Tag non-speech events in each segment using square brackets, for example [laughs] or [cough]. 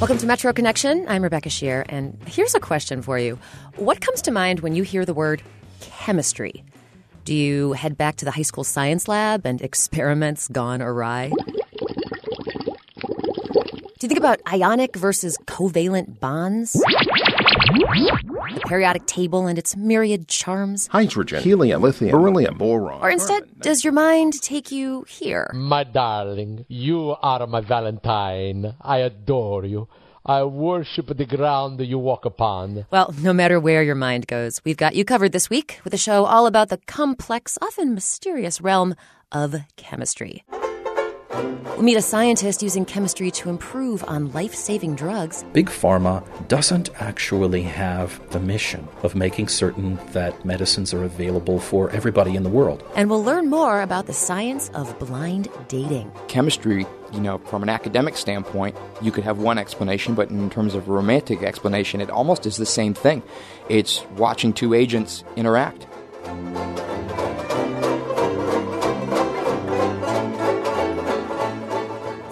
Welcome to Metro Connection. I'm Rebecca Sheir, and here's a question for you. What comes to mind when you hear the word chemistry? Do you head back to the high school science lab and [laughs] experiments gone awry? Do you think about ionic versus covalent bonds? The periodic table and its myriad charms? Hydrogen, helium, lithium, beryllium, boron. Or instead, does your mind take you here? My darling, you are my Valentine. I adore you. I worship the ground you walk upon. Well, no matter where your mind goes, we've got you covered this week with a show all about the complex, often mysterious realm of chemistry. We'll meet a scientist using chemistry to improve on life saving drugs. Big Pharma doesn't actually have the mission of making certain that medicines are available for everybody in the world. And we'll learn more about the science of blind dating. Chemistry, you know, from an academic standpoint, you could have one explanation, but in terms of a romantic explanation, it almost is the same thing. It's watching two agents interact.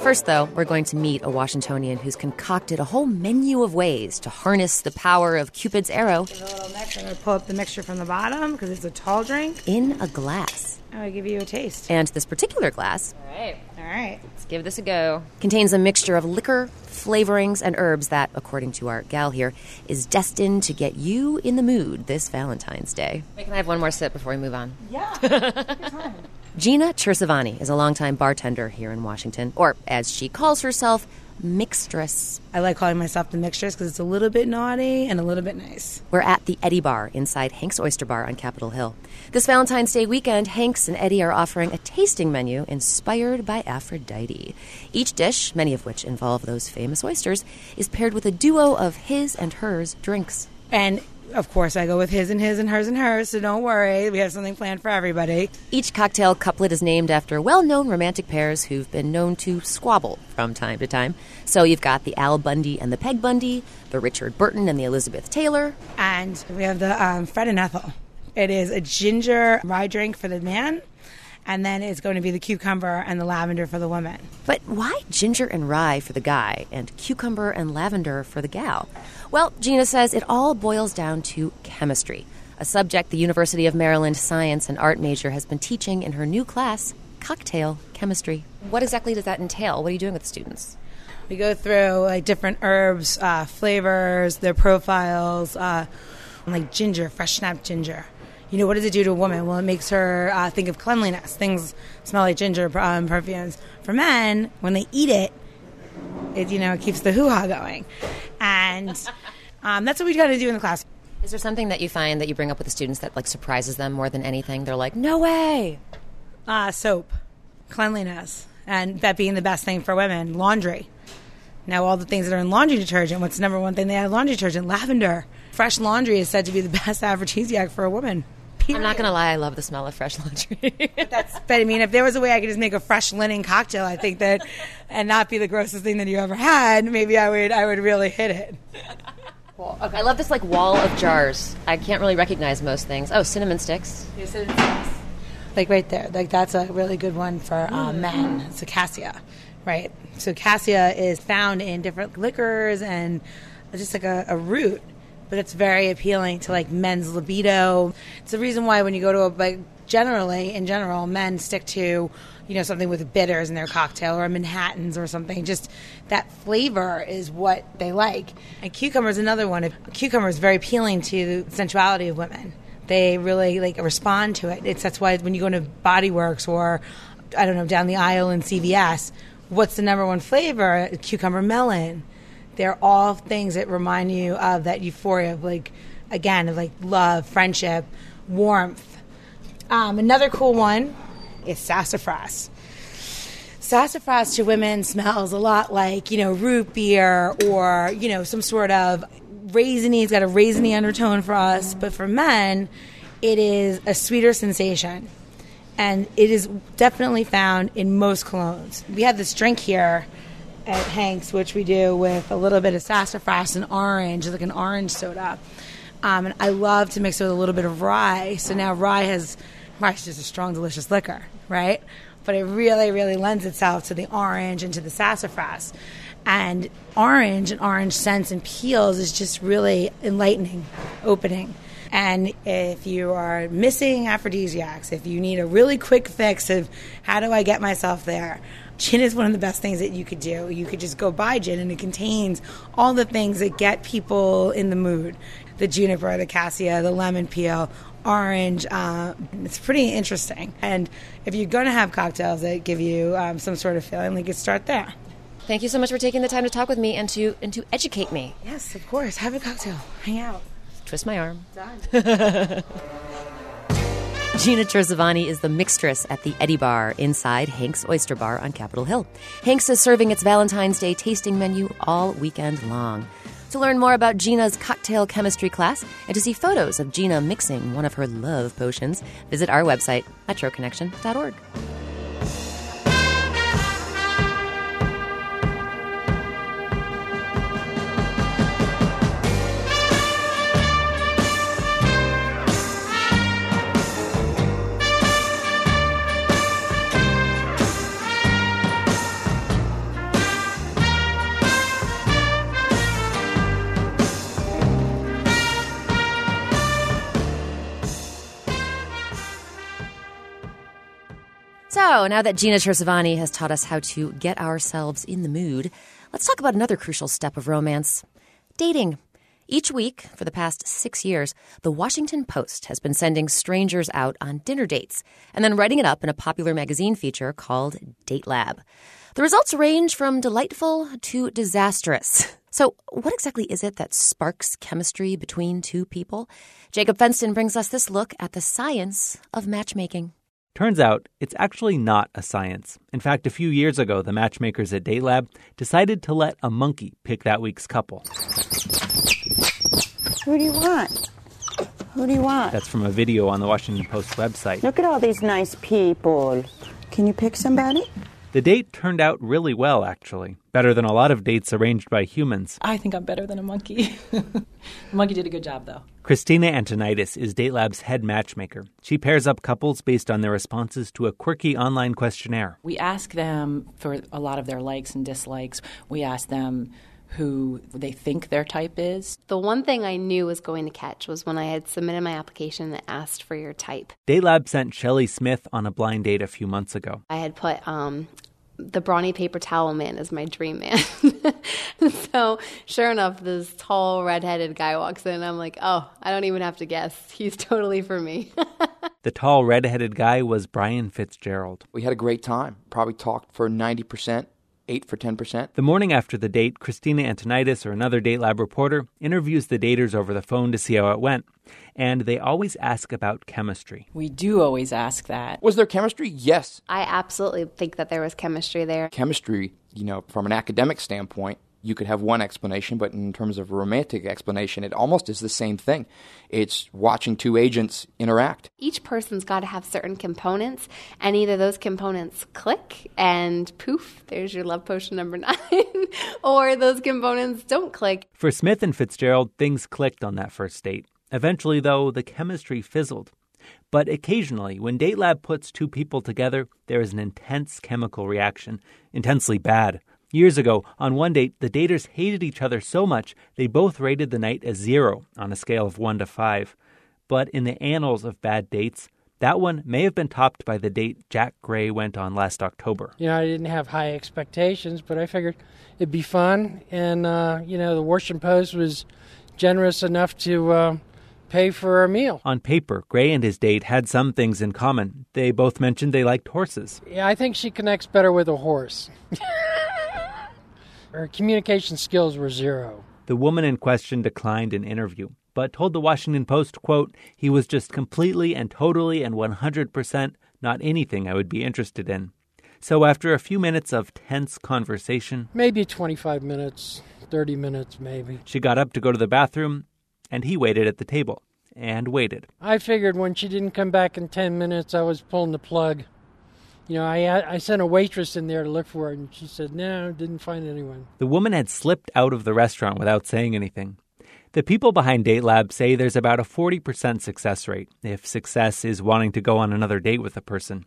First, though, we're going to meet a Washingtonian who's concocted a whole menu of ways to harness the power of Cupid's arrow Give a little mix. I'm going to pull up the mixture from the bottom because it's a tall drink. in a glass. I'm going to give you a taste. And this particular glass, All right. let's give this a go, contains a mixture of liquor, flavorings, and herbs that, according to our gal here, is destined to get you in the mood this Valentine's Day. Wait, can I have one more sip before we move on? Yeah. [laughs] Gina Chersevani is a longtime bartender here in Washington, or as she calls herself, mixtress. I like calling myself the mixtress because it's a little bit naughty and a little bit nice. We're at the Eddy Bar inside Hank's Oyster Bar on Capitol Hill. This Valentine's Day weekend, Hanks and Eddy are offering a tasting menu inspired by Aphrodite. Each dish, many of which involve those famous oysters, is paired with a duo of his and hers drinks. And of course, I go with his and his and hers and hers, so don't worry. We have something planned for everybody. Each cocktail couplet is named after well known romantic pairs who've been known to squabble from time to time. So you've got the Al Bundy and the Peg Bundy, the Richard Burton and the Elizabeth Taylor. And we have the um, Fred and Ethel. It is a ginger rye drink for the man, and then it's going to be the cucumber and the lavender for the woman. But why ginger and rye for the guy and cucumber and lavender for the gal? Well, Gina says it all boils down to chemistry, a subject the University of Maryland science and art major has been teaching in her new class, cocktail chemistry. What exactly does that entail? What are you doing with the students? We go through like different herbs, uh, flavors, their profiles, uh, like ginger, fresh snapped ginger. You know, what does it do to a woman? Well, it makes her uh, think of cleanliness. Things smell like ginger um, perfumes. For men, when they eat it, it you know it keeps the hoo ha going, and [laughs] um, that's what we try to do in the class. Is there something that you find that you bring up with the students that like surprises them more than anything? They're like, "No way!" Uh, soap, cleanliness, and that being the best thing for women. Laundry. Now, all the things that are in laundry detergent. What's the number one thing they add laundry detergent? Lavender. Fresh laundry is said to be the [laughs] best aphrodisiac for a woman. [laughs] I'm not gonna lie, I love the smell of fresh [laughs] laundry. That's, but I mean, if there was a way I could just make a fresh linen cocktail, I think that, and not be the grossest thing that you ever had, maybe I would, I would really hit it. I love this like wall of jars. I can't really recognize most things. Oh, cinnamon sticks. Yes, cinnamon. Like right there, like that's a really good one for uh, men. It's a cassia, right? So cassia is found in different liquors and just like a, a root, but it's very appealing to like men's libido. It's the reason why when you go to a like generally in general, men stick to you know something with bitters in their cocktail or a Manhattan's or something. Just that flavor is what they like. And cucumber is another one. Cucumber is very appealing to the sensuality of women. They really like respond to it. It's that's why when you go to Body Works or I don't know down the aisle in CVS, what's the number one flavor? Cucumber melon. They're all things that remind you of that euphoria of like again of like love, friendship, warmth. Um, another cool one is sassafras. Sassafras to women smells a lot like, you know, root beer or, you know, some sort of raisiny. It's got a raisiny undertone for us. But for men, it is a sweeter sensation. And it is definitely found in most colognes. We have this drink here at Hank's, which we do with a little bit of sassafras and orange, like an orange soda. Um, and I love to mix it with a little bit of rye. So now rye has, rye is just a strong, delicious liquor, right? But it really, really lends itself to the orange and to the sassafras. And orange and orange scents and peels is just really enlightening, opening. And if you are missing aphrodisiacs, if you need a really quick fix of how do I get myself there, gin is one of the best things that you could do. You could just go buy gin, and it contains all the things that get people in the mood the juniper, the cassia, the lemon peel, orange. Uh, it's pretty interesting. And if you're going to have cocktails that give you um, some sort of feeling, we could start there. Thank you so much for taking the time to talk with me and to and to educate me. Yes, of course. Have a cocktail. Hang out. Twist my arm. Done. [laughs] Gina Chersevani is the mixtress at the Eddy Bar inside Hank's Oyster Bar on Capitol Hill. Hank's is serving its Valentine's Day tasting menu all weekend long. To learn more about Gina's cocktail chemistry class and to see photos of Gina mixing one of her love potions, visit our website, metroconnection.org. So, now that Gina Chersevani has taught us how to get ourselves in the mood, let's talk about another crucial step of romance dating. Each week, for the past six years, the Washington Post has been sending strangers out on dinner dates and then writing it up in a popular magazine feature called Date Lab. The results range from delightful to disastrous. [laughs] So, what exactly is it that sparks chemistry between two people? Jacob Fenston brings us this look at the science of matchmaking. Turns out, it's actually not a science. In fact, a few years ago, the matchmakers at DateLab decided to let a monkey pick that week's couple. Who do you want? Who do you want? That's from a video on the Washington Post website. Look at all these nice people. Can you pick somebody? The date turned out really well, actually. Better than a lot of dates arranged by humans. I think I'm better than a monkey. [laughs] the monkey did a good job, though. Christina Antonitis is DateLab's head matchmaker. She pairs up couples based on their responses to a quirky online questionnaire. We ask them for a lot of their likes and dislikes. We ask them who they think their type is. The one thing I knew was going to catch was when I had submitted my application that asked for your type. DateLab sent Shelly Smith on a blind date a few months ago. I had put um, the brawny paper towel man is my dream man. [laughs] so, sure enough, this tall, redheaded guy walks in. I'm like, oh, I don't even have to guess. He's totally for me. [laughs] the tall, redheaded guy was Brian Fitzgerald. We had a great time. Probably talked for 90%. 8 for 10%. The morning after the date, Christina Antonitis or another Date Lab reporter interviews the daters over the phone to see how it went. And they always ask about chemistry. We do always ask that. Was there chemistry? Yes. I absolutely think that there was chemistry there. Chemistry, you know, from an academic standpoint, you could have one explanation, but in terms of romantic explanation, it almost is the same thing. It's watching two agents interact. Each person's got to have certain components, and either those components click and poof, there's your love potion number [laughs] nine, or those components don't click. For Smith and Fitzgerald, things clicked on that first date. Eventually, though, the chemistry fizzled. But occasionally, when DateLab puts two people together, there is an intense chemical reaction, intensely bad. Years ago, on one date, the daters hated each other so much they both rated the night as zero on a scale of one to five. But in the annals of bad dates, that one may have been topped by the date Jack Gray went on last October. You know, I didn't have high expectations, but I figured it'd be fun. And, uh, you know, the Washington Post was generous enough to uh, pay for our meal. On paper, Gray and his date had some things in common. They both mentioned they liked horses. Yeah, I think she connects better with a horse. [laughs] Her communication skills were zero. The woman in question declined an interview, but told the Washington Post, quote, he was just completely and totally and 100% not anything I would be interested in. So after a few minutes of tense conversation, maybe 25 minutes, 30 minutes maybe, she got up to go to the bathroom, and he waited at the table and waited. I figured when she didn't come back in 10 minutes, I was pulling the plug. You know, I I sent a waitress in there to look for it, and she said no, didn't find anyone. The woman had slipped out of the restaurant without saying anything. The people behind Date Lab say there's about a 40% success rate if success is wanting to go on another date with a person.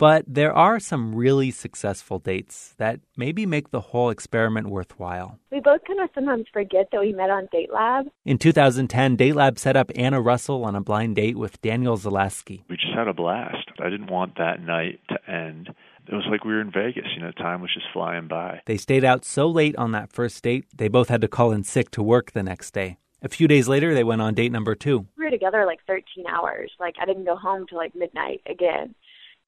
But there are some really successful dates that maybe make the whole experiment worthwhile. We both kind of sometimes forget that we met on Date Lab. In 2010, Date Lab set up Anna Russell on a blind date with Daniel Zaleski. We just had a blast. I didn't want that night to end. It was like we were in Vegas, you know, time was just flying by. They stayed out so late on that first date, they both had to call in sick to work the next day. A few days later, they went on date number two. We were together like 13 hours. Like, I didn't go home till like midnight again.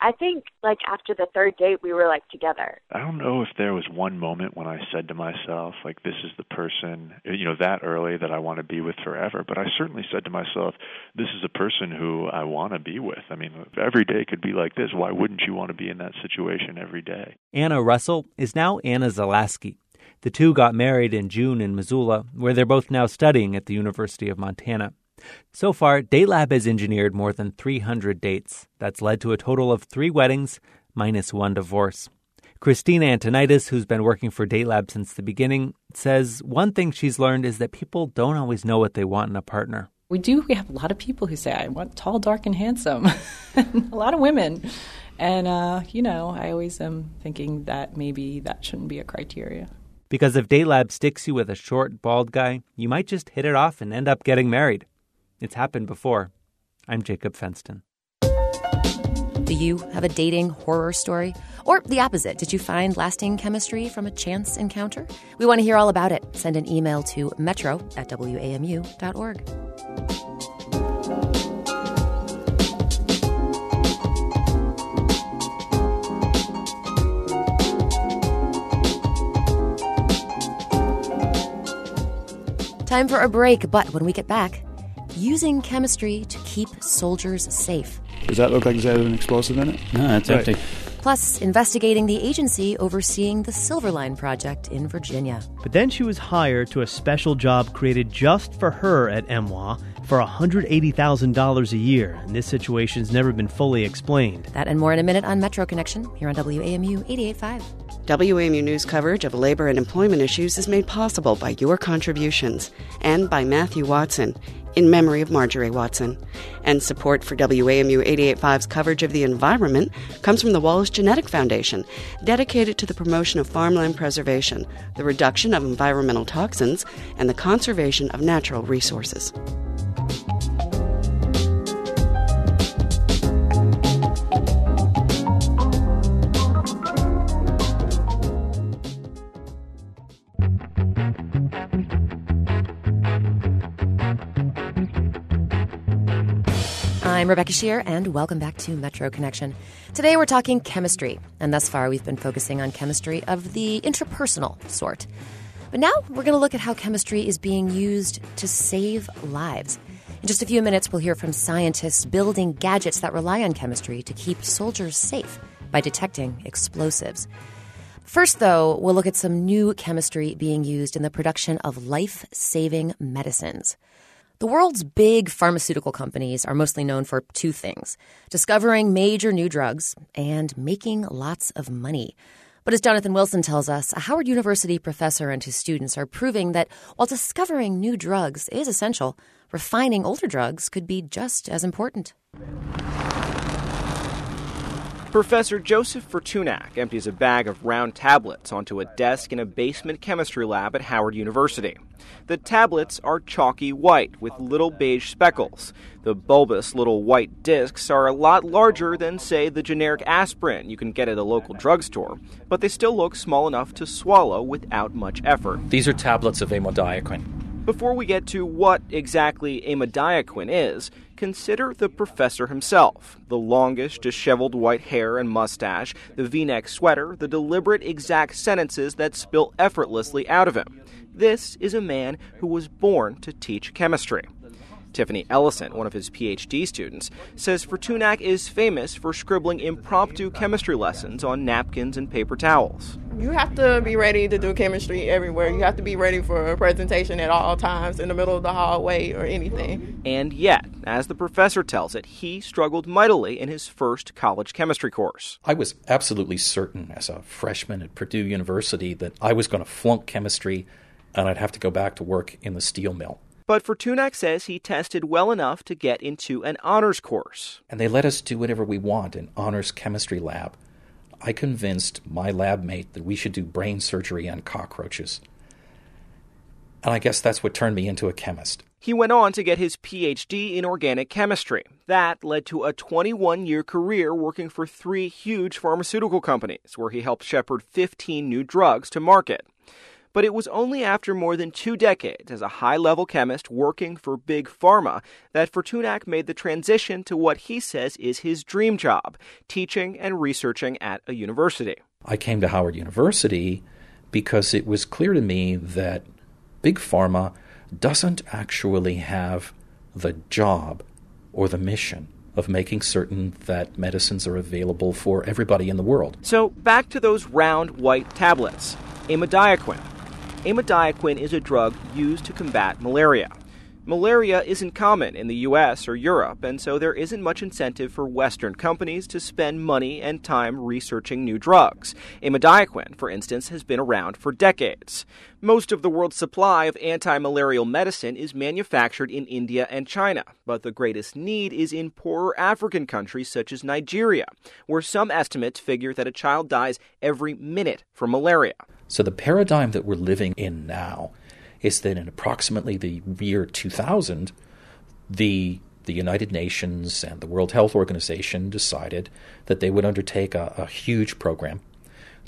I think like after the third date we were like together. I don't know if there was one moment when I said to myself like this is the person you know that early that I want to be with forever, but I certainly said to myself this is a person who I want to be with. I mean, every day could be like this. Why wouldn't you want to be in that situation every day? Anna Russell is now Anna Zaleski. The two got married in June in Missoula, where they're both now studying at the University of Montana. So far, DateLab has engineered more than 300 dates. That's led to a total of three weddings, minus one divorce. Christina Antonitis, who's been working for DateLab since the beginning, says one thing she's learned is that people don't always know what they want in a partner. We do. We have a lot of people who say, I want tall, dark, and handsome. [laughs] a lot of women. And, uh, you know, I always am thinking that maybe that shouldn't be a criteria. Because if DateLab sticks you with a short, bald guy, you might just hit it off and end up getting married. It's happened before. I'm Jacob Fenston. Do you have a dating horror story? Or the opposite, did you find lasting chemistry from a chance encounter? We want to hear all about it. Send an email to metro at wamu.org. Time for a break, but when we get back, using chemistry to keep soldiers safe. Does that look like it's had an explosive in it? No, it's right. empty. Plus, investigating the agency overseeing the Silverline project in Virginia. But then she was hired to a special job created just for her at MWA for $180,000 a year, and this situation's never been fully explained. That and more in a minute on Metro Connection here on WAMU 885. WAMU News coverage of labor and employment issues is made possible by your contributions and by Matthew Watson in memory of Marjorie Watson. And support for WAMU 885's coverage of the environment comes from the Wallace Genetic Foundation, dedicated to the promotion of farmland preservation, the reduction of environmental toxins, and the conservation of natural resources. I'm Rebecca Sheir, and welcome back to Metro Connection. Today we're talking chemistry, and thus far we've been focusing on chemistry of the interpersonal sort. But now we're going to look at how chemistry is being used to save lives. In just a few minutes, we'll hear from scientists building gadgets that rely on chemistry to keep soldiers safe by detecting explosives. First, though, we'll look at some new chemistry being used in the production of life saving medicines. The world's big pharmaceutical companies are mostly known for two things discovering major new drugs and making lots of money. But as Jonathan Wilson tells us, a Howard University professor and his students are proving that while discovering new drugs is essential, refining older drugs could be just as important. Professor Joseph Fortunak empties a bag of round tablets onto a desk in a basement chemistry lab at Howard University. The tablets are chalky white with little beige speckles. The bulbous little white discs are a lot larger than, say, the generic aspirin you can get at a local drugstore, but they still look small enough to swallow without much effort. These are tablets of amodiaquine. Before we get to what exactly amodiaquine is, consider the professor himself. The longish, disheveled white hair and mustache, the v neck sweater, the deliberate, exact sentences that spill effortlessly out of him. This is a man who was born to teach chemistry. Tiffany Ellison, one of his PhD students, says Fortunak is famous for scribbling impromptu chemistry lessons on napkins and paper towels. You have to be ready to do chemistry everywhere. You have to be ready for a presentation at all times in the middle of the hallway or anything. And yet, as the professor tells it, he struggled mightily in his first college chemistry course. I was absolutely certain as a freshman at Purdue University that I was going to flunk chemistry and I'd have to go back to work in the steel mill. But Fortunak says he tested well enough to get into an honors course. And they let us do whatever we want in honors chemistry lab. I convinced my lab mate that we should do brain surgery on cockroaches. And I guess that's what turned me into a chemist. He went on to get his PhD in organic chemistry. That led to a 21 year career working for three huge pharmaceutical companies, where he helped shepherd 15 new drugs to market. But it was only after more than two decades as a high level chemist working for Big Pharma that Fortunak made the transition to what he says is his dream job teaching and researching at a university. I came to Howard University because it was clear to me that Big Pharma doesn't actually have the job or the mission of making certain that medicines are available for everybody in the world. So, back to those round white tablets amodiaquine. Amodiaquine is a drug used to combat malaria. Malaria isn't common in the US or Europe, and so there isn't much incentive for Western companies to spend money and time researching new drugs. Amodiaquine, for instance, has been around for decades. Most of the world's supply of anti malarial medicine is manufactured in India and China, but the greatest need is in poorer African countries such as Nigeria, where some estimates figure that a child dies every minute from malaria. So the paradigm that we're living in now is that in approximately the year 2000, the the United Nations and the World Health Organization decided that they would undertake a, a huge program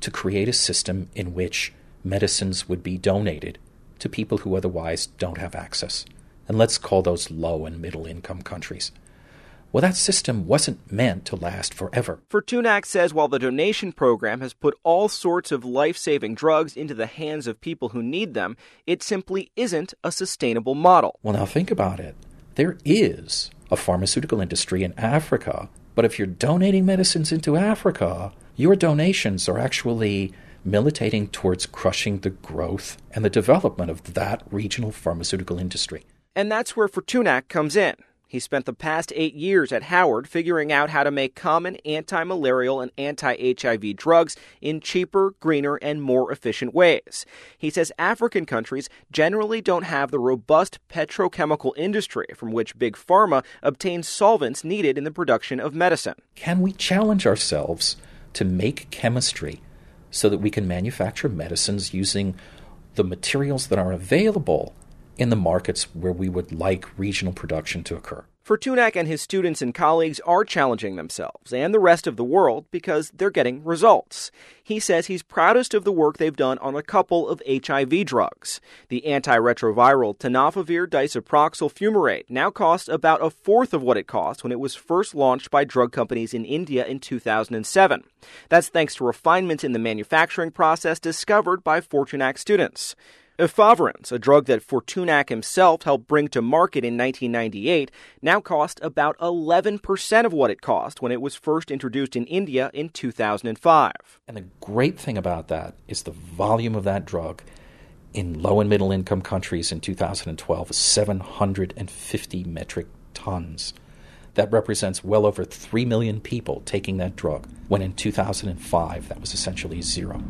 to create a system in which medicines would be donated to people who otherwise don't have access. And let's call those low and middle income countries. Well, that system wasn't meant to last forever. Fortunak says while the donation program has put all sorts of life saving drugs into the hands of people who need them, it simply isn't a sustainable model. Well, now think about it. There is a pharmaceutical industry in Africa, but if you're donating medicines into Africa, your donations are actually militating towards crushing the growth and the development of that regional pharmaceutical industry. And that's where Fortunak comes in. He spent the past eight years at Howard figuring out how to make common anti malarial and anti HIV drugs in cheaper, greener, and more efficient ways. He says African countries generally don't have the robust petrochemical industry from which Big Pharma obtains solvents needed in the production of medicine. Can we challenge ourselves to make chemistry so that we can manufacture medicines using the materials that are available in the markets where we would like regional production to occur. Fortunak and his students and colleagues are challenging themselves and the rest of the world because they're getting results. He says he's proudest of the work they've done on a couple of HIV drugs. The antiretroviral tenofovir disoproxil fumarate now costs about a fourth of what it cost when it was first launched by drug companies in India in 2007. That's thanks to refinements in the manufacturing process discovered by Fortunak students. Efavirenz, a drug that Fortunak himself helped bring to market in 1998, now costs about 11% of what it cost when it was first introduced in India in 2005. And the great thing about that is the volume of that drug in low and middle income countries in 2012 is 750 metric tons. That represents well over 3 million people taking that drug, when in 2005 that was essentially zero.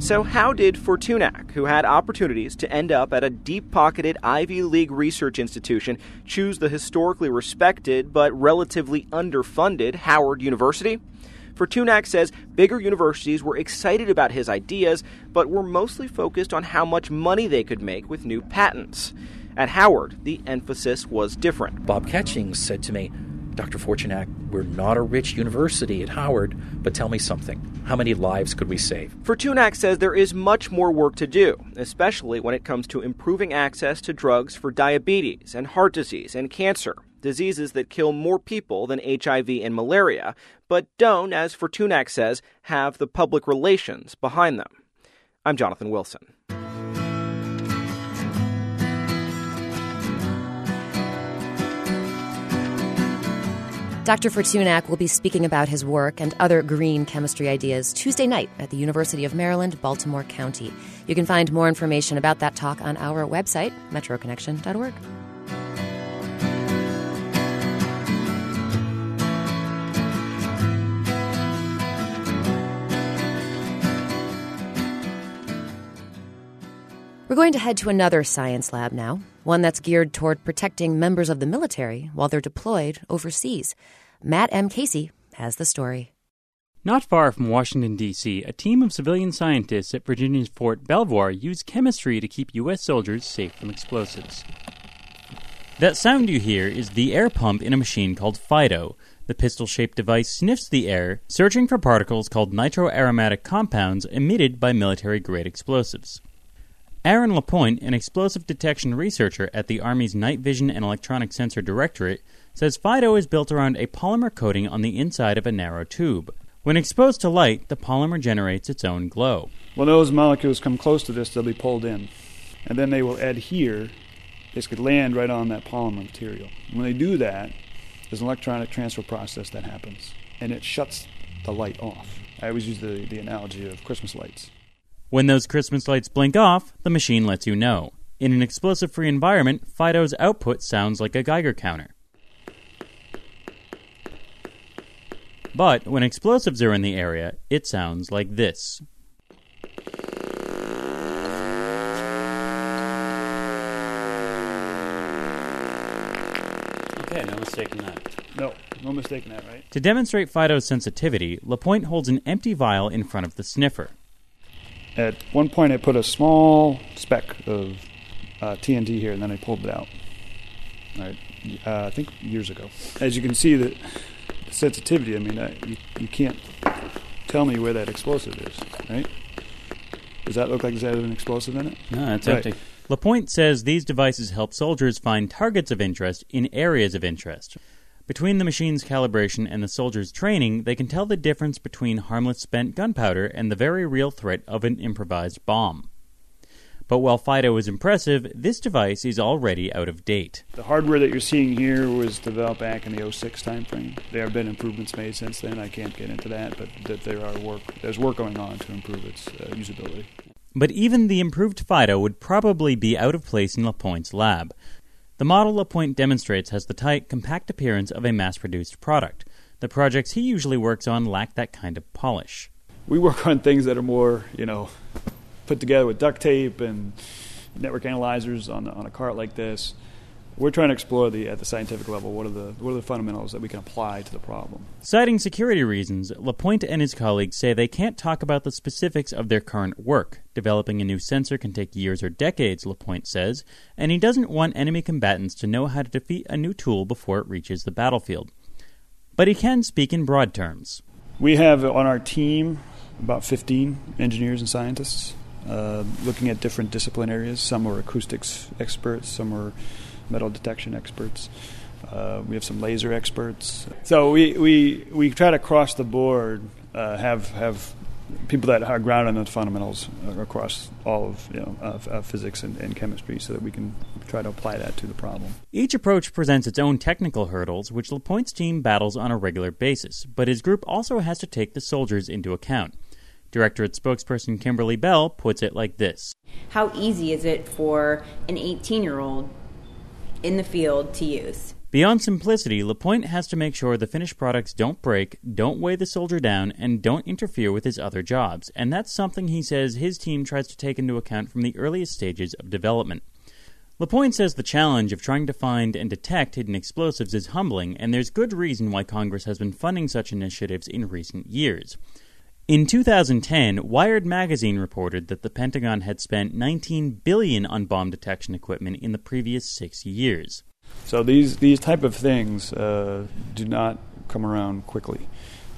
So, how did Fortunak, who had opportunities to end up at a deep pocketed Ivy League research institution, choose the historically respected but relatively underfunded Howard University? Fortunak says bigger universities were excited about his ideas, but were mostly focused on how much money they could make with new patents. At Howard, the emphasis was different. Bob Ketching said to me, Dr. Fortunak, we're not a rich university at Howard, but tell me something. How many lives could we save? Fortunak says there is much more work to do, especially when it comes to improving access to drugs for diabetes and heart disease and cancer, diseases that kill more people than HIV and malaria, but don't, as Fortunak says, have the public relations behind them. I'm Jonathan Wilson. Dr. Fortunak will be speaking about his work and other green chemistry ideas Tuesday night at the University of Maryland, Baltimore County. You can find more information about that talk on our website, metroconnection.org. We're going to head to another science lab now, one that's geared toward protecting members of the military while they're deployed overseas. Matt M. Casey has the story. Not far from Washington, D.C., a team of civilian scientists at Virginia's Fort Belvoir use chemistry to keep U.S. soldiers safe from explosives. That sound you hear is the air pump in a machine called FIDO. The pistol shaped device sniffs the air, searching for particles called nitroaromatic compounds emitted by military grade explosives. Aaron LaPointe, an explosive detection researcher at the Army's Night Vision and Electronic Sensor Directorate, says FIDO is built around a polymer coating on the inside of a narrow tube. When exposed to light, the polymer generates its own glow. When those molecules come close to this, they'll be pulled in. And then they will adhere, This could land right on that polymer material. When they do that, there's an electronic transfer process that happens, and it shuts the light off. I always use the, the analogy of Christmas lights. When those Christmas lights blink off, the machine lets you know. In an explosive free environment, FIDO's output sounds like a Geiger counter. But when explosives are in the area, it sounds like this. Okay, no mistaking that. No, no mistaking that, right? To demonstrate FIDO's sensitivity, LaPointe holds an empty vial in front of the sniffer. At one point, I put a small speck of uh, TNT here, and then I pulled it out. All right, uh, I think years ago. As you can see, the, the sensitivity. I mean, I, you you can't tell me where that explosive is, right? Does that look like it's had an explosive in it? No, it's Right. empty. LaPointe says these devices help soldiers find targets of interest in areas of interest. Between the machine's calibration and the soldiers' training, they can tell the difference between harmless spent gunpowder and the very real threat of an improvised bomb. But while FIDO is impressive, this device is already out of date. The hardware that you're seeing here was developed back in the 06 timeframe. There have been improvements made since then. I can't get into that, but that there are work. There's work going on to improve its uh, usability. But even the improved FIDO would probably be out of place in LaPointe's lab. The model LaPointe demonstrates has the tight, compact appearance of a mass produced product. The projects he usually works on lack that kind of polish. We work on things that are more, you know, put together with duct tape and network analyzers on on a cart like this. We're trying to explore the at the scientific level what are the what are the fundamentals that we can apply to the problem. Citing security reasons, LaPointe and his colleagues say they can't talk about the specifics of their current work. Developing a new sensor can take years or decades, LaPointe says, and he doesn't want enemy combatants to know how to defeat a new tool before it reaches the battlefield. But he can speak in broad terms. We have on our team about 15 engineers and scientists uh, looking at different discipline areas. Some are acoustics experts, some are metal detection experts. Uh, we have some laser experts. So we, we, we try to cross the board uh, have have people that are grounded in the fundamentals uh, across all of you know of, of physics and, and chemistry, so that we can try to apply that to the problem. Each approach presents its own technical hurdles, which LaPointe's team battles on a regular basis, but his group also has to take the soldiers into account. Directorate spokesperson Kimberly Bell puts it like this How easy is it for an 18 year old in the field to use? Beyond simplicity, LaPointe has to make sure the finished products don't break, don't weigh the soldier down, and don't interfere with his other jobs, and that's something he says his team tries to take into account from the earliest stages of development. LaPointe says the challenge of trying to find and detect hidden explosives is humbling, and there's good reason why Congress has been funding such initiatives in recent years. In 2010, Wired magazine reported that the Pentagon had spent 19 billion on bomb detection equipment in the previous 6 years. So these these type of things uh, do not come around quickly.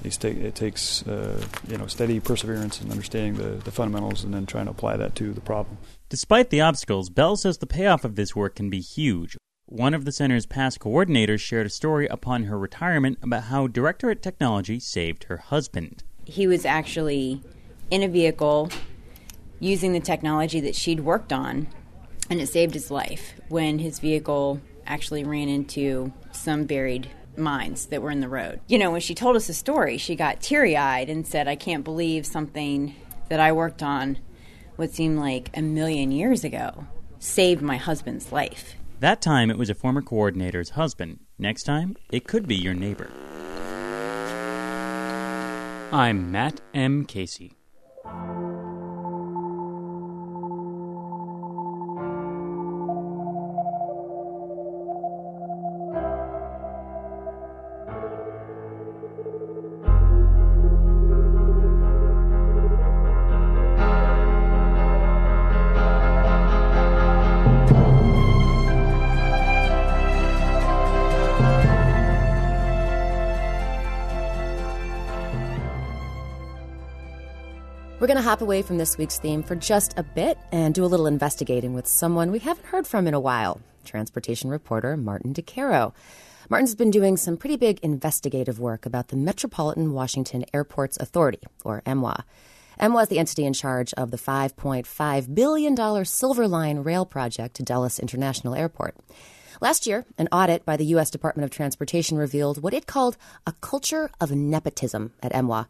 Take, it takes uh, you know steady perseverance and understanding the, the fundamentals, and then trying to apply that to the problem. Despite the obstacles, Bell says the payoff of this work can be huge. One of the center's past coordinators shared a story upon her retirement about how Directorate Technology saved her husband. He was actually in a vehicle using the technology that she'd worked on, and it saved his life when his vehicle actually ran into some buried mines that were in the road. You know, when she told us the story, she got teary eyed and said, I can't believe something that I worked on what seemed like a million years ago saved my husband's life. That time it was a former coordinator's husband. Next time, it could be your neighbor. I'm Matt M. Casey. We're going to hop away from this week's theme for just a bit and do a little investigating with someone we haven't heard from in a while transportation reporter Martin Di Caro. Martin's been doing some pretty big investigative work about the Metropolitan Washington Airports Authority, or MWA. MWA is the entity in charge of the $5.5 billion Silver Line rail project to Dulles International Airport. Last year, an audit by the U.S. Department of Transportation revealed what it called a culture of nepotism at MWA.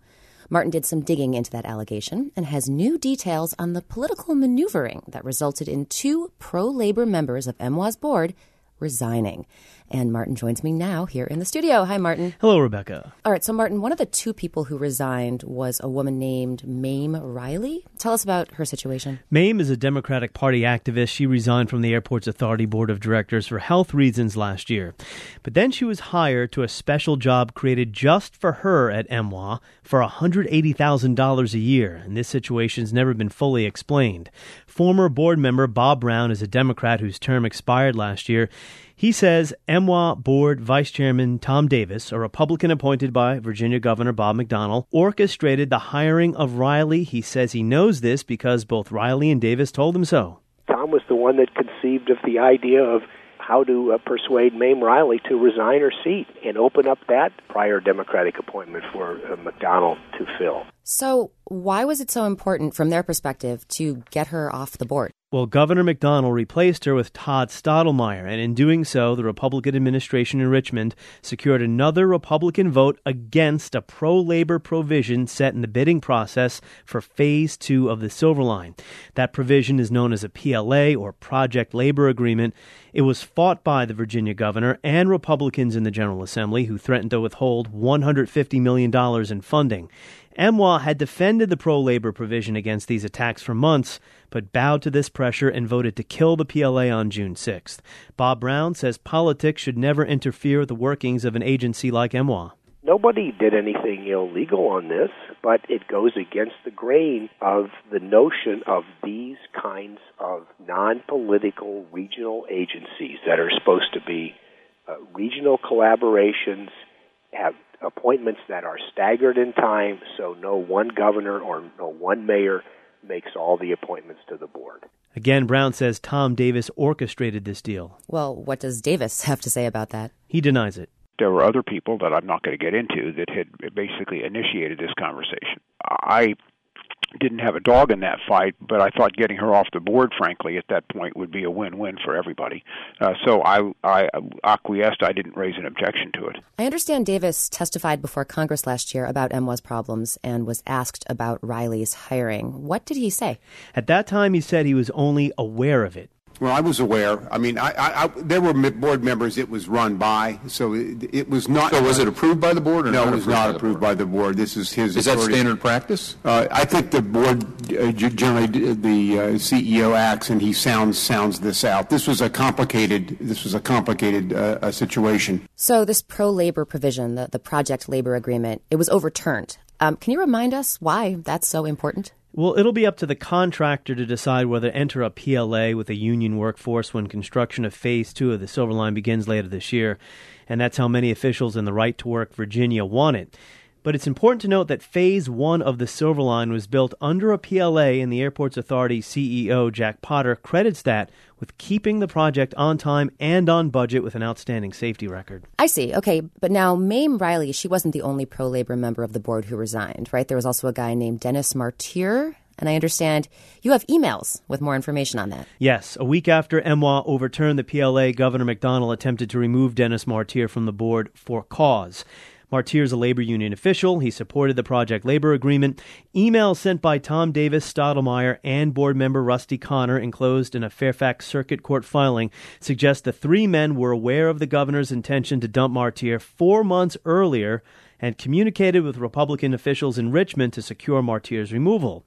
Martin did some digging into that allegation and has new details on the political maneuvering that resulted in two pro labor members of MWA's board resigning. And Martin joins me now here in the studio. Hi, Martin. Hello, Rebecca. All right, so Martin, one of the two people who resigned was a woman named Mame Reiley. Tell us about her situation. Mame is a Democratic Party activist. She resigned from the airport's authority board of directors for health reasons last year. But then she was hired to a special job created just for her at MWA for $180,000 a year, and this situation's never been fully explained. Former board member Bob Brown is a Democrat whose term expired last year. He says MWA Board Vice Chairman Tom Davis, a Republican appointed by Virginia Governor Bob McDonnell, orchestrated the hiring of Reiley. He says he knows this because both Reiley and Davis told him so. Tom was the one that conceived of the idea of how to uh, persuade Mame Reiley to resign her seat and open up that prior Democratic appointment for uh, McDonnell to fill. So, why was it so important from their perspective to get her off the board? Well, Governor McDonnell replaced her with Todd Stottlemyer, and in doing so, the Republican administration in Richmond secured another Republican vote against a pro labor provision set in the bidding process for Phase 2 of the Silver Line. That provision is known as a PLA, or Project Labor Agreement. It was fought by the Virginia governor and Republicans in the General Assembly, who threatened to withhold $150 million in funding. MWA had defended the pro labor provision against these attacks for months, but bowed to this pressure and voted to kill the PLA on June 6th. Bob Brown says politics should never interfere with the workings of an agency like Emwa. Nobody did anything illegal on this, but it goes against the grain of the notion of these kinds of non political regional agencies that are supposed to be uh, regional collaborations, have appointments that are staggered in time, so no one governor or no one mayor makes all the appointments to the board. Again, Brown says Tom Davis orchestrated this deal. Well, what does Davis have to say about that? He denies it. There were other people that I'm not going to get into that had basically initiated this conversation. I didn't have a dog in that fight, but I thought getting her off the board, frankly, at that point would be a win-win for everybody. Uh, so I, I acquiesced. I didn't raise an objection to it. I understand Davis testified before Congress last year about MWA's problems and was asked about Reiley's hiring. What did he say? At that time, he said he was only aware of it. Well, I was aware. I mean, I, I, I, there were board members it was run by, so it, it was not. So was it approved by the board? no, it was not approved by the board. This is his. Is authority. that standard practice? Uh, I think the board uh, generally the uh, CEO acts and he sounds sounds this out. This was a complicated. This was a complicated uh, situation. So this pro labor provision, the, the project labor agreement, it was overturned. Um, can you remind us why that's so important? Well, it'll be up to the contractor to decide whether to enter a PLA with a union workforce when construction of Phase 2 of the Silver Line begins later this year. And that's how many officials in the Right to Work Virginia want it. But it's important to note that Phase 1 of the Silver Line was built under a PLA, and the Airports Authority CEO, Jack Potter, credits that with keeping the project on time and on budget with an outstanding safety record. I see. Okay. But now, Mame Reiley, she wasn't the only pro labor member of the board who resigned, right? There was also a guy named Dennis Martire. And I understand you have emails with more information on that. Yes. A week after MWA overturned the PLA, Governor McDonnell attempted to remove Dennis Martire from the board for cause. Martire is a labor union official. He supported the project labor agreement. Emails sent by Tom Davis, Stottlemyer, and board member Rusty Connor, enclosed in a Fairfax Circuit Court filing, suggest the three men were aware of the governor's intention to dump Martire four months earlier and communicated with Republican officials in Richmond to secure Martire's removal.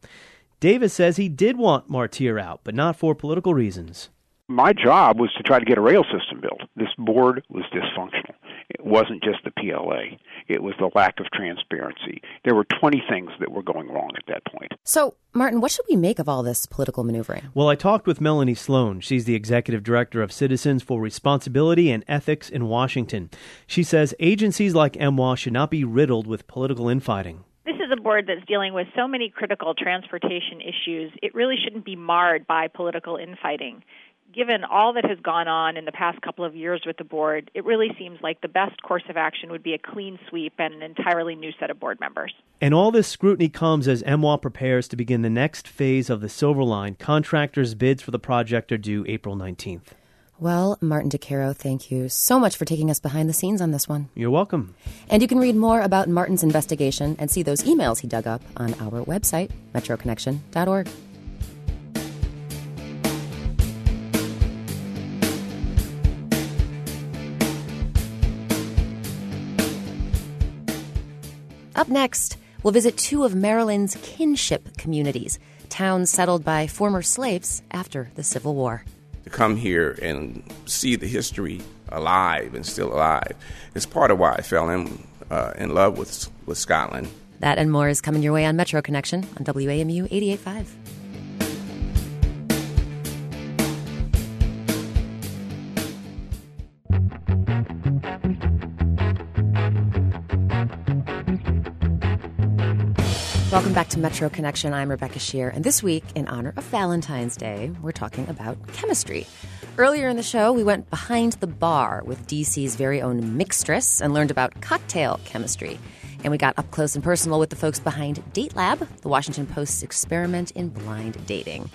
Davis says he did want Martire out, but not for political reasons. My job was to try to get a rail system built. This board was dysfunctional. It wasn't just the PLA, it was the lack of transparency. There were 20 things that were going wrong at that point. So, Martin, what should we make of all this political maneuvering? Well, I talked with Melanie Sloan. She's the executive director of Citizens for Responsibility and Ethics in Washington. She says agencies like MWA should not be riddled with political infighting. This is a board that's dealing with so many critical transportation issues, it really shouldn't be marred by political infighting. Given all that has gone on in the past couple of years with the board, it really seems like the best course of action would be a clean sweep and an entirely new set of board members. And all this scrutiny comes as MWA prepares to begin the next phase of the Silver Line. Contractors' bids for the project are due April 19th. Well, Martin Di Caro, thank you so much for taking us behind the scenes on this one. You're welcome. And you can read more about Martin's investigation and see those emails he dug up on our website, metroconnection.org. Up next, we'll visit two of Maryland's kinship communities, towns settled by former slaves after the Civil War. To come here and see the history alive and still alive is part of why I fell in, uh, in love with, with Scotland. That and more is coming your way on Metro Connection on WAMU 88.5. Welcome back to Metro Connection. I'm Rebecca Sheir, and this week, in honor of Valentine's Day, we're talking about chemistry. Earlier in the show, we went behind the bar with DC's very own mixtress and learned about cocktail chemistry. And we got up close and personal with the folks behind Date Lab, the Washington Post's experiment in blind dating.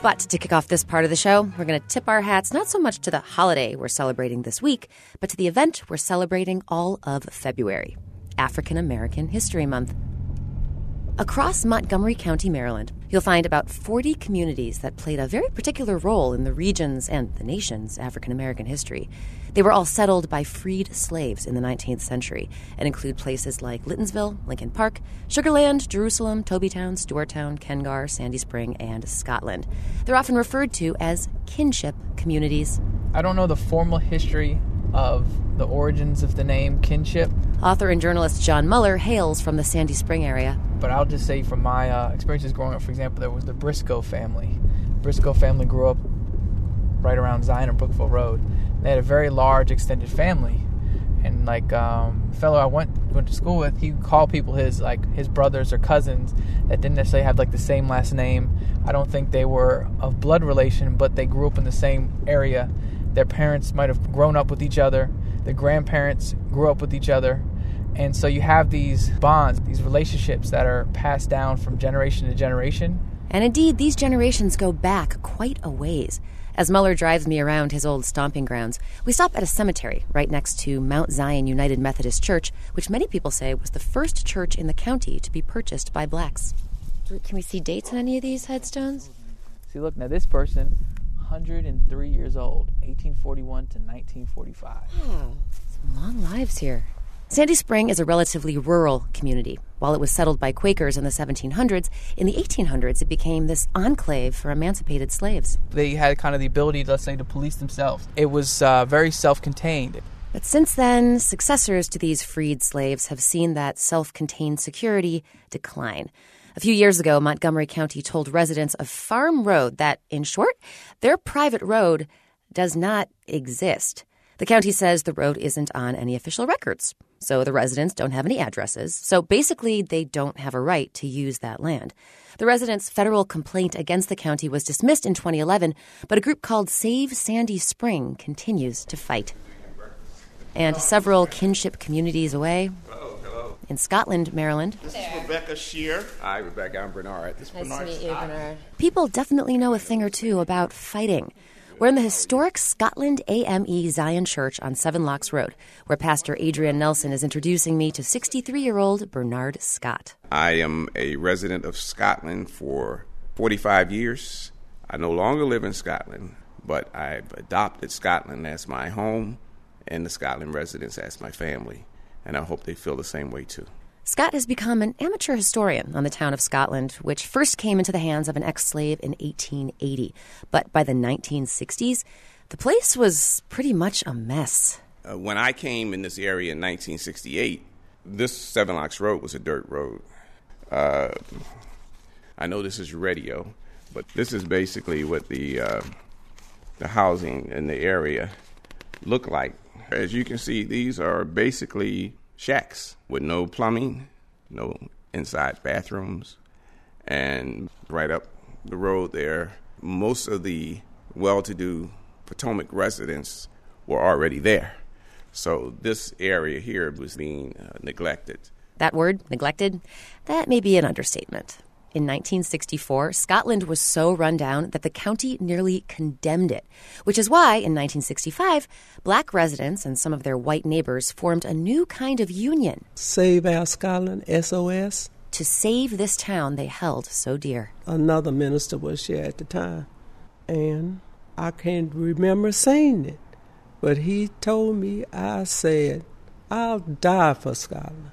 But to kick off this part of the show, we're going to tip our hats not so much to the holiday we're celebrating this week, but to the event we're celebrating all of February African American History Month. Across Montgomery County, Maryland, you'll find about 40 communities that played a very particular role in the region's and the nation's African American history. They were all settled by freed slaves in the 19th century and include places like Lyttonsville, Lincoln Park, Sugarland, Jerusalem, Tobytown, Stewarttown, Ken-Gar, Sandy Spring, and Scotland. They're often referred to as kinship communities. I don't know the formal history of the origins of the name kinship. Author and journalist John Muller hails from the Sandy Spring area. But I'll just say from my uh, experiences growing up, for example, there was the Briscoe family. The Briscoe family grew up right around Zion and Brookville Road. They had a very large extended family. And like um, fellow I went went to school with, he called people his like his brothers or cousins that didn't necessarily have like the same last name. I don't think they were of blood relation, but they grew up in the same area their parents might have grown up with each other, their grandparents grew up with each other. And so you have these bonds, these relationships that are passed down from generation to generation. And indeed, these generations go back quite a ways. As Muller drives me around his old stomping grounds, we stop at a cemetery right next to Mount Zion United Methodist Church, which many people say was the first church in the county to be purchased by blacks. Can we see dates on any of these headstones? See, look, now this person 103 years old, 1841 to 1945. Wow, long lives here. Sandy Spring is a relatively rural community. While it was settled by Quakers in the 1700s, in the 1800s it became this enclave for emancipated slaves. They had kind of the ability, let's say, to police themselves. It was uh, very self contained. But since then, successors to these freed slaves have seen that self contained security decline. A few years ago, Montgomery County told residents of Farm Road that, in short, their private road does not exist. The county says the road isn't on any official records, so the residents don't have any addresses. So basically, they don't have a right to use that land. The residents' federal complaint against the county was dismissed in 2011, but a group called Save Sandy Spring continues to fight. And several kinship communities away, in Scotland, Maryland. This is Rebecca Sheir. Hi, Rebecca. I'm Bernard. This is nice Bernard. to meet you, Bernard. People definitely know a thing or two about fighting. We're in the historic Scotland AME Zion Church on Seven Locks Road, where Pastor Adrian Nelson is introducing me to 63 year old Bernard Scott. I am a resident of Scotland for 45 years. I no longer live in Scotland, but I've adopted Scotland as my home and the Scotland residents as my family and I hope they feel the same way too. Scott has become an amateur historian on the town of Scotland, which first came into the hands of an ex slave in 1880. But by the 1960s, the place was pretty much a mess. Uh, when I came in this area in 1968, this Seven Locks Road was a dirt road. Uh, I know this is radio, but this is basically what the uh, the housing in the area looked like as you can see, these are basically shacks with no plumbing, no inside bathrooms. And right up the road there, most of the well to do Potomac residents were already there. So this area here was being uh, neglected. That word, neglected, that may be an understatement. In 1964, Scotland was so run down that the county nearly condemned it, which is why, in 1965, black residents and some of their white neighbors formed a new kind of union. Save Our Scotland, SOS. To save this town they held so dear. Another minister was here at the time, and I can't remember saying it, but he told me I said, I'll die for Scotland.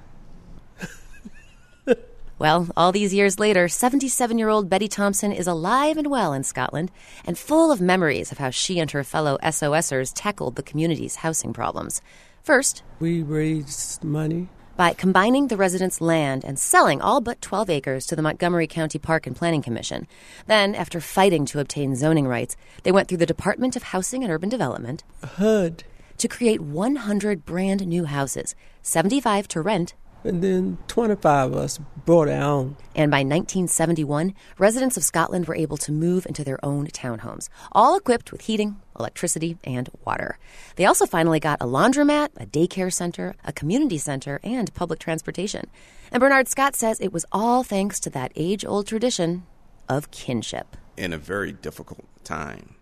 Well, all these years later, 77 year old Betty Thompson is alive and well in Scotland and full of memories of how she and her fellow SOSers tackled the community's housing problems. First, we raised money by combining the residents' land and selling all but 12 acres to the Montgomery County Park and Planning Commission. Then, after fighting to obtain zoning rights, they went through the Department of Housing and Urban Development HUD to create 100 brand new houses, 75 to rent and then 25 of us brought our own. And by 1971, residents of Scotland were able to move into their own townhomes, all equipped with heating, electricity, and water. They also finally got a laundromat, a daycare center, a community center, and public transportation. And Bernard Scott says it was all thanks to that age old tradition of kinship. In a very difficult time,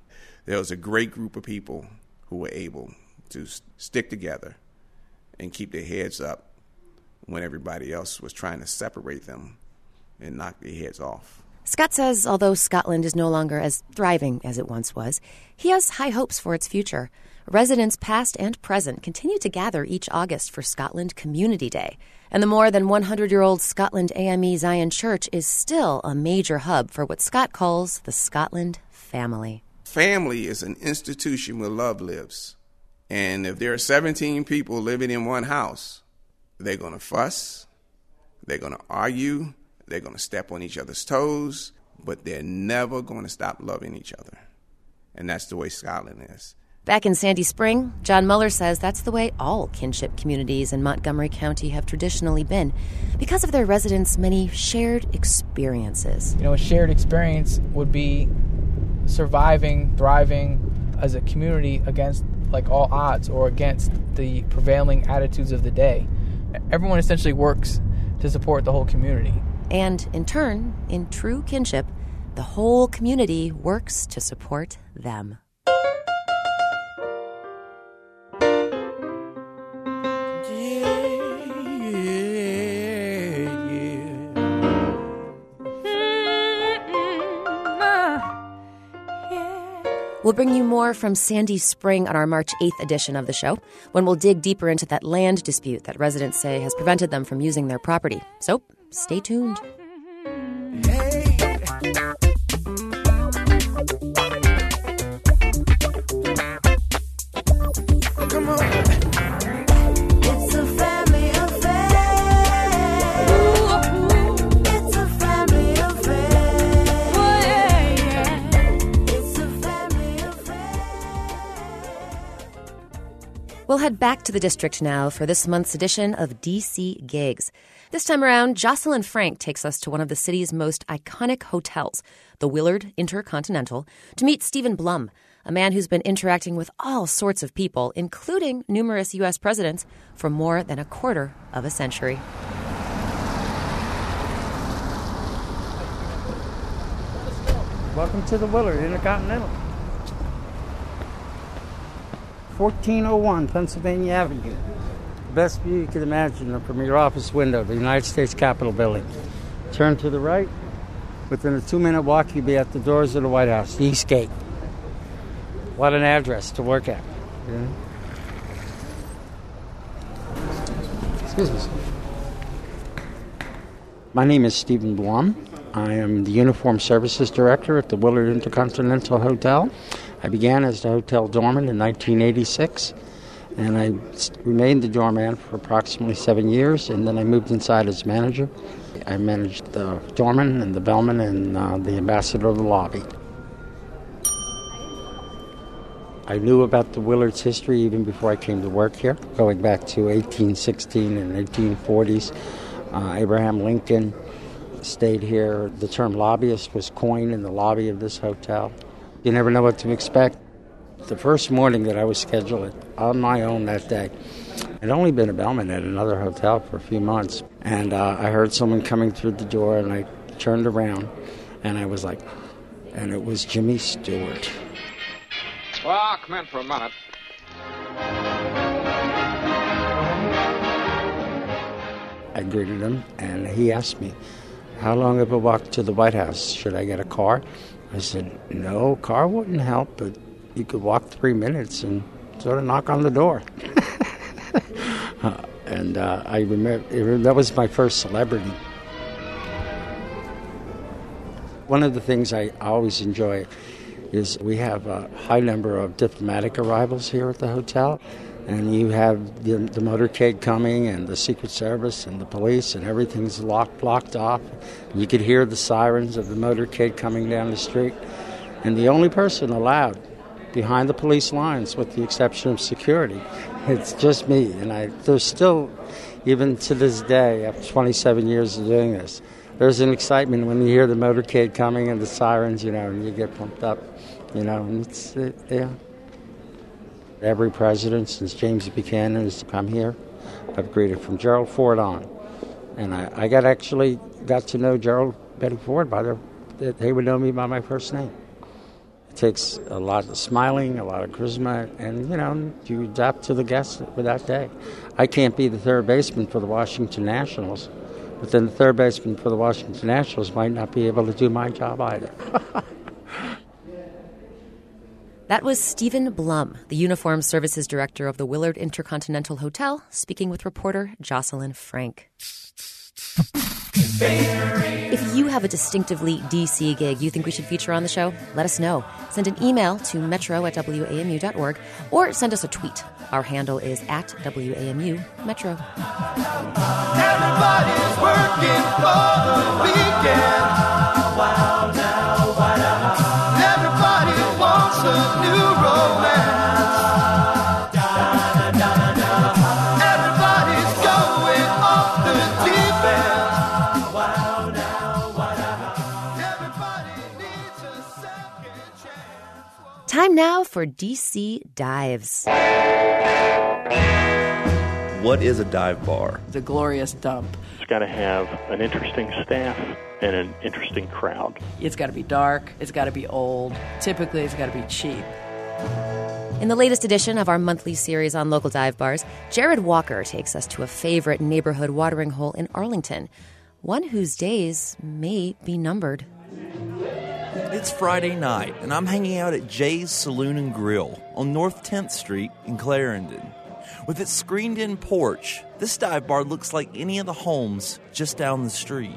there was a great group of people who were able to stick together and keep their heads up when everybody else was trying to separate them and knock their heads off. Scott says although Scotland is no longer as thriving as it once was, he has high hopes for its future. Residents past and present continue to gather each August for Scotland Community Day, and the more than 100 year old Scotland AME Zion Church is still a major hub for what Scott calls the Scotland family. Family is an institution where love lives. And if there are 17 people living in one house, they're going to fuss, they're going to argue, they're going to step on each other's toes, but they're never going to stop loving each other. And that's the way Scotland is. Back in Sandy Spring, John Muller says that's the way all kinship communities in Montgomery County have traditionally been because of their residents' many shared experiences. You know, a shared experience would be surviving, thriving as a community against like all odds or against the prevailing attitudes of the day everyone essentially works to support the whole community. And in turn, in true kinship, the whole community works to support them. Bring you more from Sandy Spring on our March 8th edition of the show, when we'll dig deeper into that land dispute that residents say has prevented them from using their property. So stay tuned. We'll head back to the district now for this month's edition of DC Gigs. This time around, Jocelyn Frank takes us to one of the city's most iconic hotels, the Willard Intercontinental, to meet Stephen Blum, a man who's been interacting with all sorts of people, including numerous U.S. presidents, for more than a quarter of a century. Welcome to the Willard Intercontinental. 1401 Pennsylvania Avenue. The best view you can imagine from your office window, the United States Capitol building. Turn to the right. Within a two minute walk, you'll be at the doors of the White House, the East Gate. What an address to work at. Yeah. Excuse me. My name is Stephen Blum. I am the Uniform Services Director at the Willard Intercontinental Hotel. I began as the hotel doorman in 1986, and I remained the doorman for approximately seven years, and then I moved inside as manager. I managed the doorman and the bellman and uh, the ambassador of the lobby. I knew about the Willards history even before I came to work here, going back to 1816 and 1840s Uh, Abraham Lincoln stayed here. The term lobbyist was coined in the lobby of this hotel. You never know what to expect. The first morning that I was scheduled on my own that day, I'd only been a bellman at another hotel for a few months, and uh, I heard someone coming through the door, and I turned around, and I was like, and it was Jimmy Stewart. Well, come in for a minute. I greeted him, and he asked me, How long have I walked to the White House? Should I get a car? I said, No, car wouldn't help, but you could walk three minutes and sort of knock on the door. [laughs] and uh, I remember that was my first celebrity. One of the things I always enjoy is we have a high number of diplomatic arrivals here at the hotel. And you have the, the motorcade coming, and the Secret Service, and the police, and everything's locked, blocked off. You could hear the sirens of the motorcade coming down the street. And the only person allowed behind the police lines, with the exception of security, [laughs] it's just me. And I, there's still, even to this day, after 27 years of doing this, there's an excitement when you hear the motorcade coming and the sirens, you know, and you get pumped up, you know, and it's, it, yeah. Every president since James Buchanan has come here, I've greeted from Gerald Ford on. And I, I got actually got to know Gerald Betty Ford by their, they would know me by my first name. It takes a lot of smiling, a lot of charisma, and you know, you adapt to the guests for that day. I can't be the third baseman for the Washington Nationals, but then the third baseman for the Washington Nationals might not be able to do my job either. [laughs] That was Stephen Blum, the Uniform Services Director of the Willard Intercontinental Hotel, speaking with reporter Jocelyn Frank. If you have a distinctively DC gig you think we should feature on the show, let us know. Send an email to metro at wamu.org or send us a tweet. Our handle is at WAMU Metro. Everybody's working for the weekend. Wow, now. Time now for DC Dives. What is a dive bar? The glorious dump. It's got to have an interesting staff and an interesting crowd. It's got to be dark. It's got to be old. Typically, it's got to be cheap. In the latest edition of our monthly series on local dive bars, Jared Walker takes us to a favorite neighborhood watering hole in Arlington, one whose days may be numbered. It's Friday night, and I'm hanging out at Jay's Saloon and Grill on North 10th Street in Clarendon. With its screened in porch, this dive bar looks like any of the homes just down the street.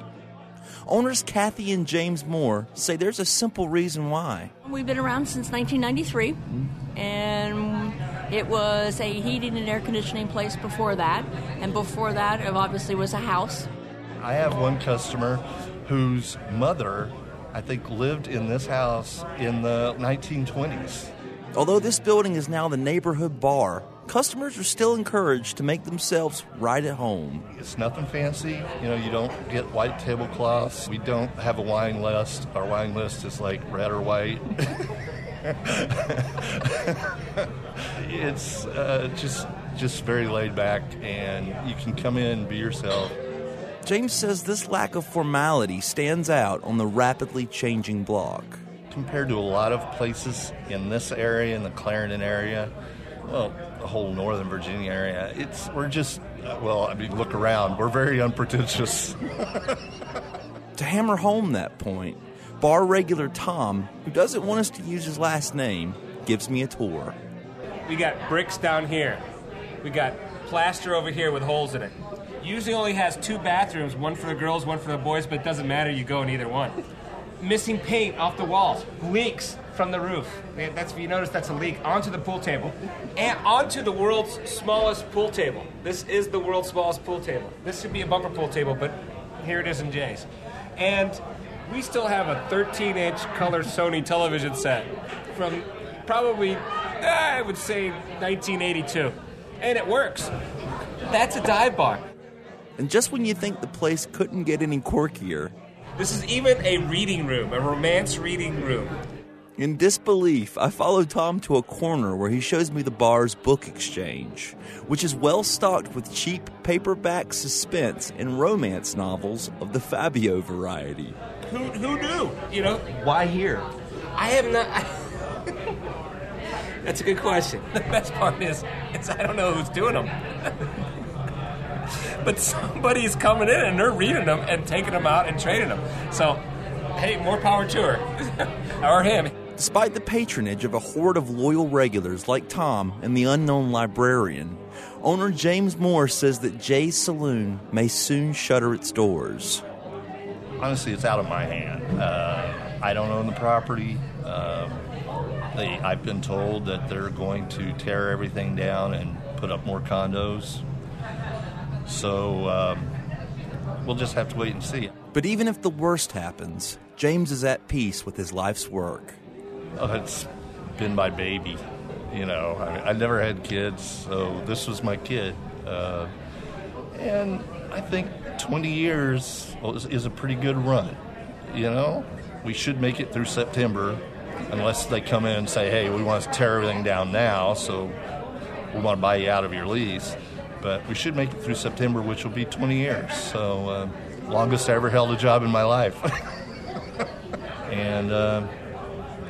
Owners Kathy and James Moore say there's a simple reason why. We've been around since 1993, and it was a heating and air conditioning place before that, and before that, it obviously was a house. I have one customer whose mother, I think, lived in this house in the 1920s. Although this building is now the neighborhood bar, customers are still encouraged to make themselves right at home. It's nothing fancy. You know, you don't get white tablecloths. We don't have a wine list. Our wine list is like red or white. [laughs] it's uh, just just very laid back, and you can come in and be yourself. James says this lack of formality stands out on the rapidly changing block. Compared to a lot of places in this area, in the Clarendon area, well, the whole Northern Virginia area, it's we're just well, I mean, look around. We're very unpretentious. [laughs] To hammer home that point, bar regular Tom, who doesn't want us to use his last name, gives me a tour. We got bricks down here. We got plaster over here with holes in it. Usually only has two bathrooms, one for the girls, one for the boys, but it doesn't matter, you go in either one. Missing paint off the walls, leaks from the roof. That's if you notice that's a leak onto the pool table. And onto the world's smallest pool table. This is the world's smallest pool table. This should be a bumper pool table, but here it is in Jay's. And we still have a 13 inch color Sony television set from probably, eh, I would say, 1982. And it works. That's a dive bar. And just when you think the place couldn't get any quirkier, This is even a reading room, a romance reading room. in disbelief, I follow Tom to a corner where he shows me the bar's book exchange, which is well stocked with cheap paperback suspense and romance novels of the Fabio variety. Who, who knew? You know, Why here? I have not. [laughs] That's a good question. [laughs] The best part is, is I don't know who's doing them. [laughs] [laughs] but somebody's coming in and they're reading them and taking them out and trading them. So, hey, more power to her [laughs] or him. Despite the patronage of a horde of loyal regulars like Tom and the unknown librarian, owner James Moore says that Jay's Saloon may soon shutter its doors. Honestly, it's out of my hand. Uh, I don't own the property. Um, they, I've been told that they're going to tear everything down and put up more condos. So um, we'll just have to wait and see. But even if the worst happens, James is at peace with his life's work. Oh, it's been my baby. You know, I, I never had kids, so this was my kid. Uh, and I think 20 years is a pretty good run. You know, we should make it through September, unless they come in and say, "Hey, we want to tear everything down now, so we want to buy you out of your lease." But we should make it through September, which will be 20 years. So, uh, longest I ever held a job in my life. [laughs] and uh,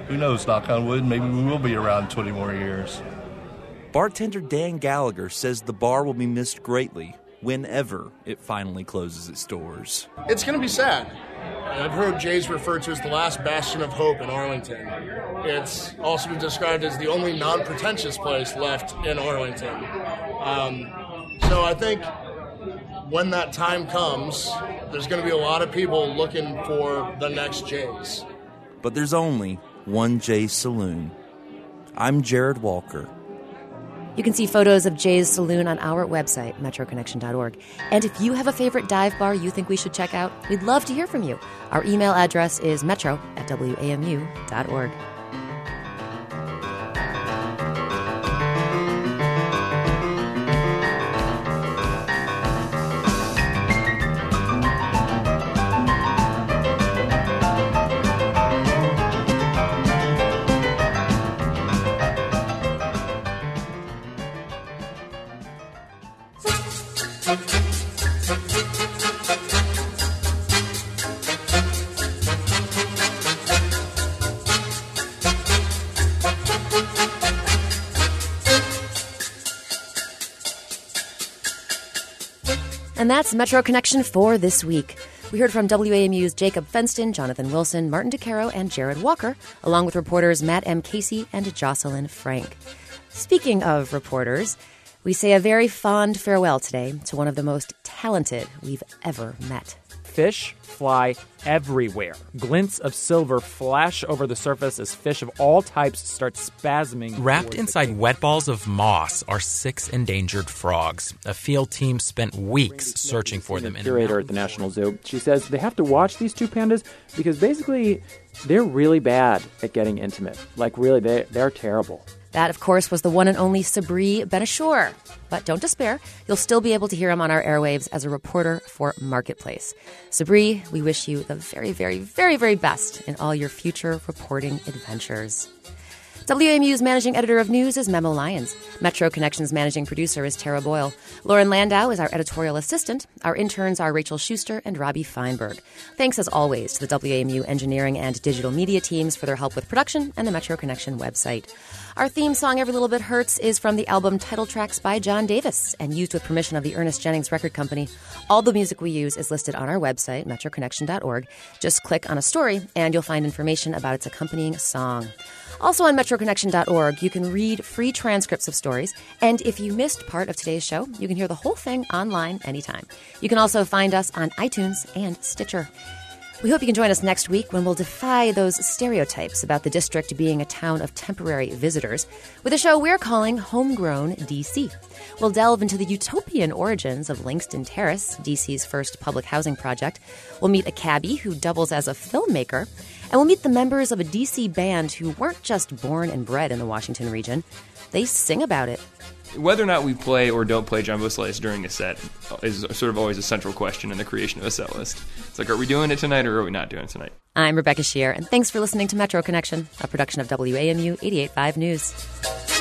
who knows? Knock on wood, maybe we will be around 20 more years. Bartender Dan Gallagher says the bar will be missed greatly whenever it finally closes its doors. It's going to be sad. I've heard Jay's referred to as the last bastion of hope in Arlington. It's also been described as the only non pretentious place left in Arlington. Um, so I think when that time comes, there's going to be a lot of people looking for the next Jay's. But there's only one Jay's Saloon. I'm Jared Walker. You can see photos of Jay's Saloon on our website, metroconnection.org. And if you have a favorite dive bar you think we should check out, we'd love to hear from you. Our email address is metro at wamu.org. And that's Metro Connection for this week. We heard from WAMU's Jacob Fenston, Jonathan Wilson, Martin Di Caro, and Jared Walker, along with reporters Matt M. Casey and Jocelyn Frank. Speaking of reporters, we say a very fond farewell today to one of the most talented we've ever met. Fish fly everywhere. Glints of silver flash over the surface as fish of all types start spasming. Wrapped inside wet balls of moss are six endangered frogs. A field team spent weeks searching for them in a curator at the National Zoo. She says they have to watch these two pandas because basically they're really bad at getting intimate. Like really, they they're terrible. That, of course, was the one and only Sabri Ben-Achour. But don't despair, you'll still be able to hear him on our airwaves as a reporter for Marketplace. Sabri, we wish you the very, very, very, very best in all your future reporting adventures. WAMU's managing editor of news is Memo Lyons. Metro Connections managing producer is Tara Boyle. Lauren Landau is our editorial assistant. Our interns are Rachel Schuster and Robbie Feinberg. Thanks as always to the WAMU engineering and digital media teams for their help with production and the Metro Connection website. Our theme song, Every Little Bit Hurts, is from the album Title Tracks by John Davis and used with permission of the Ernest Jennings Record Company. All the music we use is listed on our website, metroconnection.org. Just click on a story and you'll find information about its accompanying song. Also on metroconnection.org, you can read free transcripts of stories. And if you missed part of today's show, you can hear the whole thing online anytime. You can also find us on iTunes and Stitcher. We hope you can join us next week when we'll defy those stereotypes about the district being a town of temporary visitors with a show we're calling Homegrown DC. We'll delve into the utopian origins of Langston Terrace, DC's first public housing project. We'll meet a cabbie who doubles as a filmmaker. And we'll meet the members of a DC band who weren't just born and bred in the Washington region, they sing about it. Whether or not we play or don't play Jumbo Slice during a set is sort of always a central question in the creation of a set list. It's like, are we doing it tonight or are we not doing it tonight? I'm Rebecca Sheir, and thanks for listening to Metro Connection, a production of WAMU 885 News.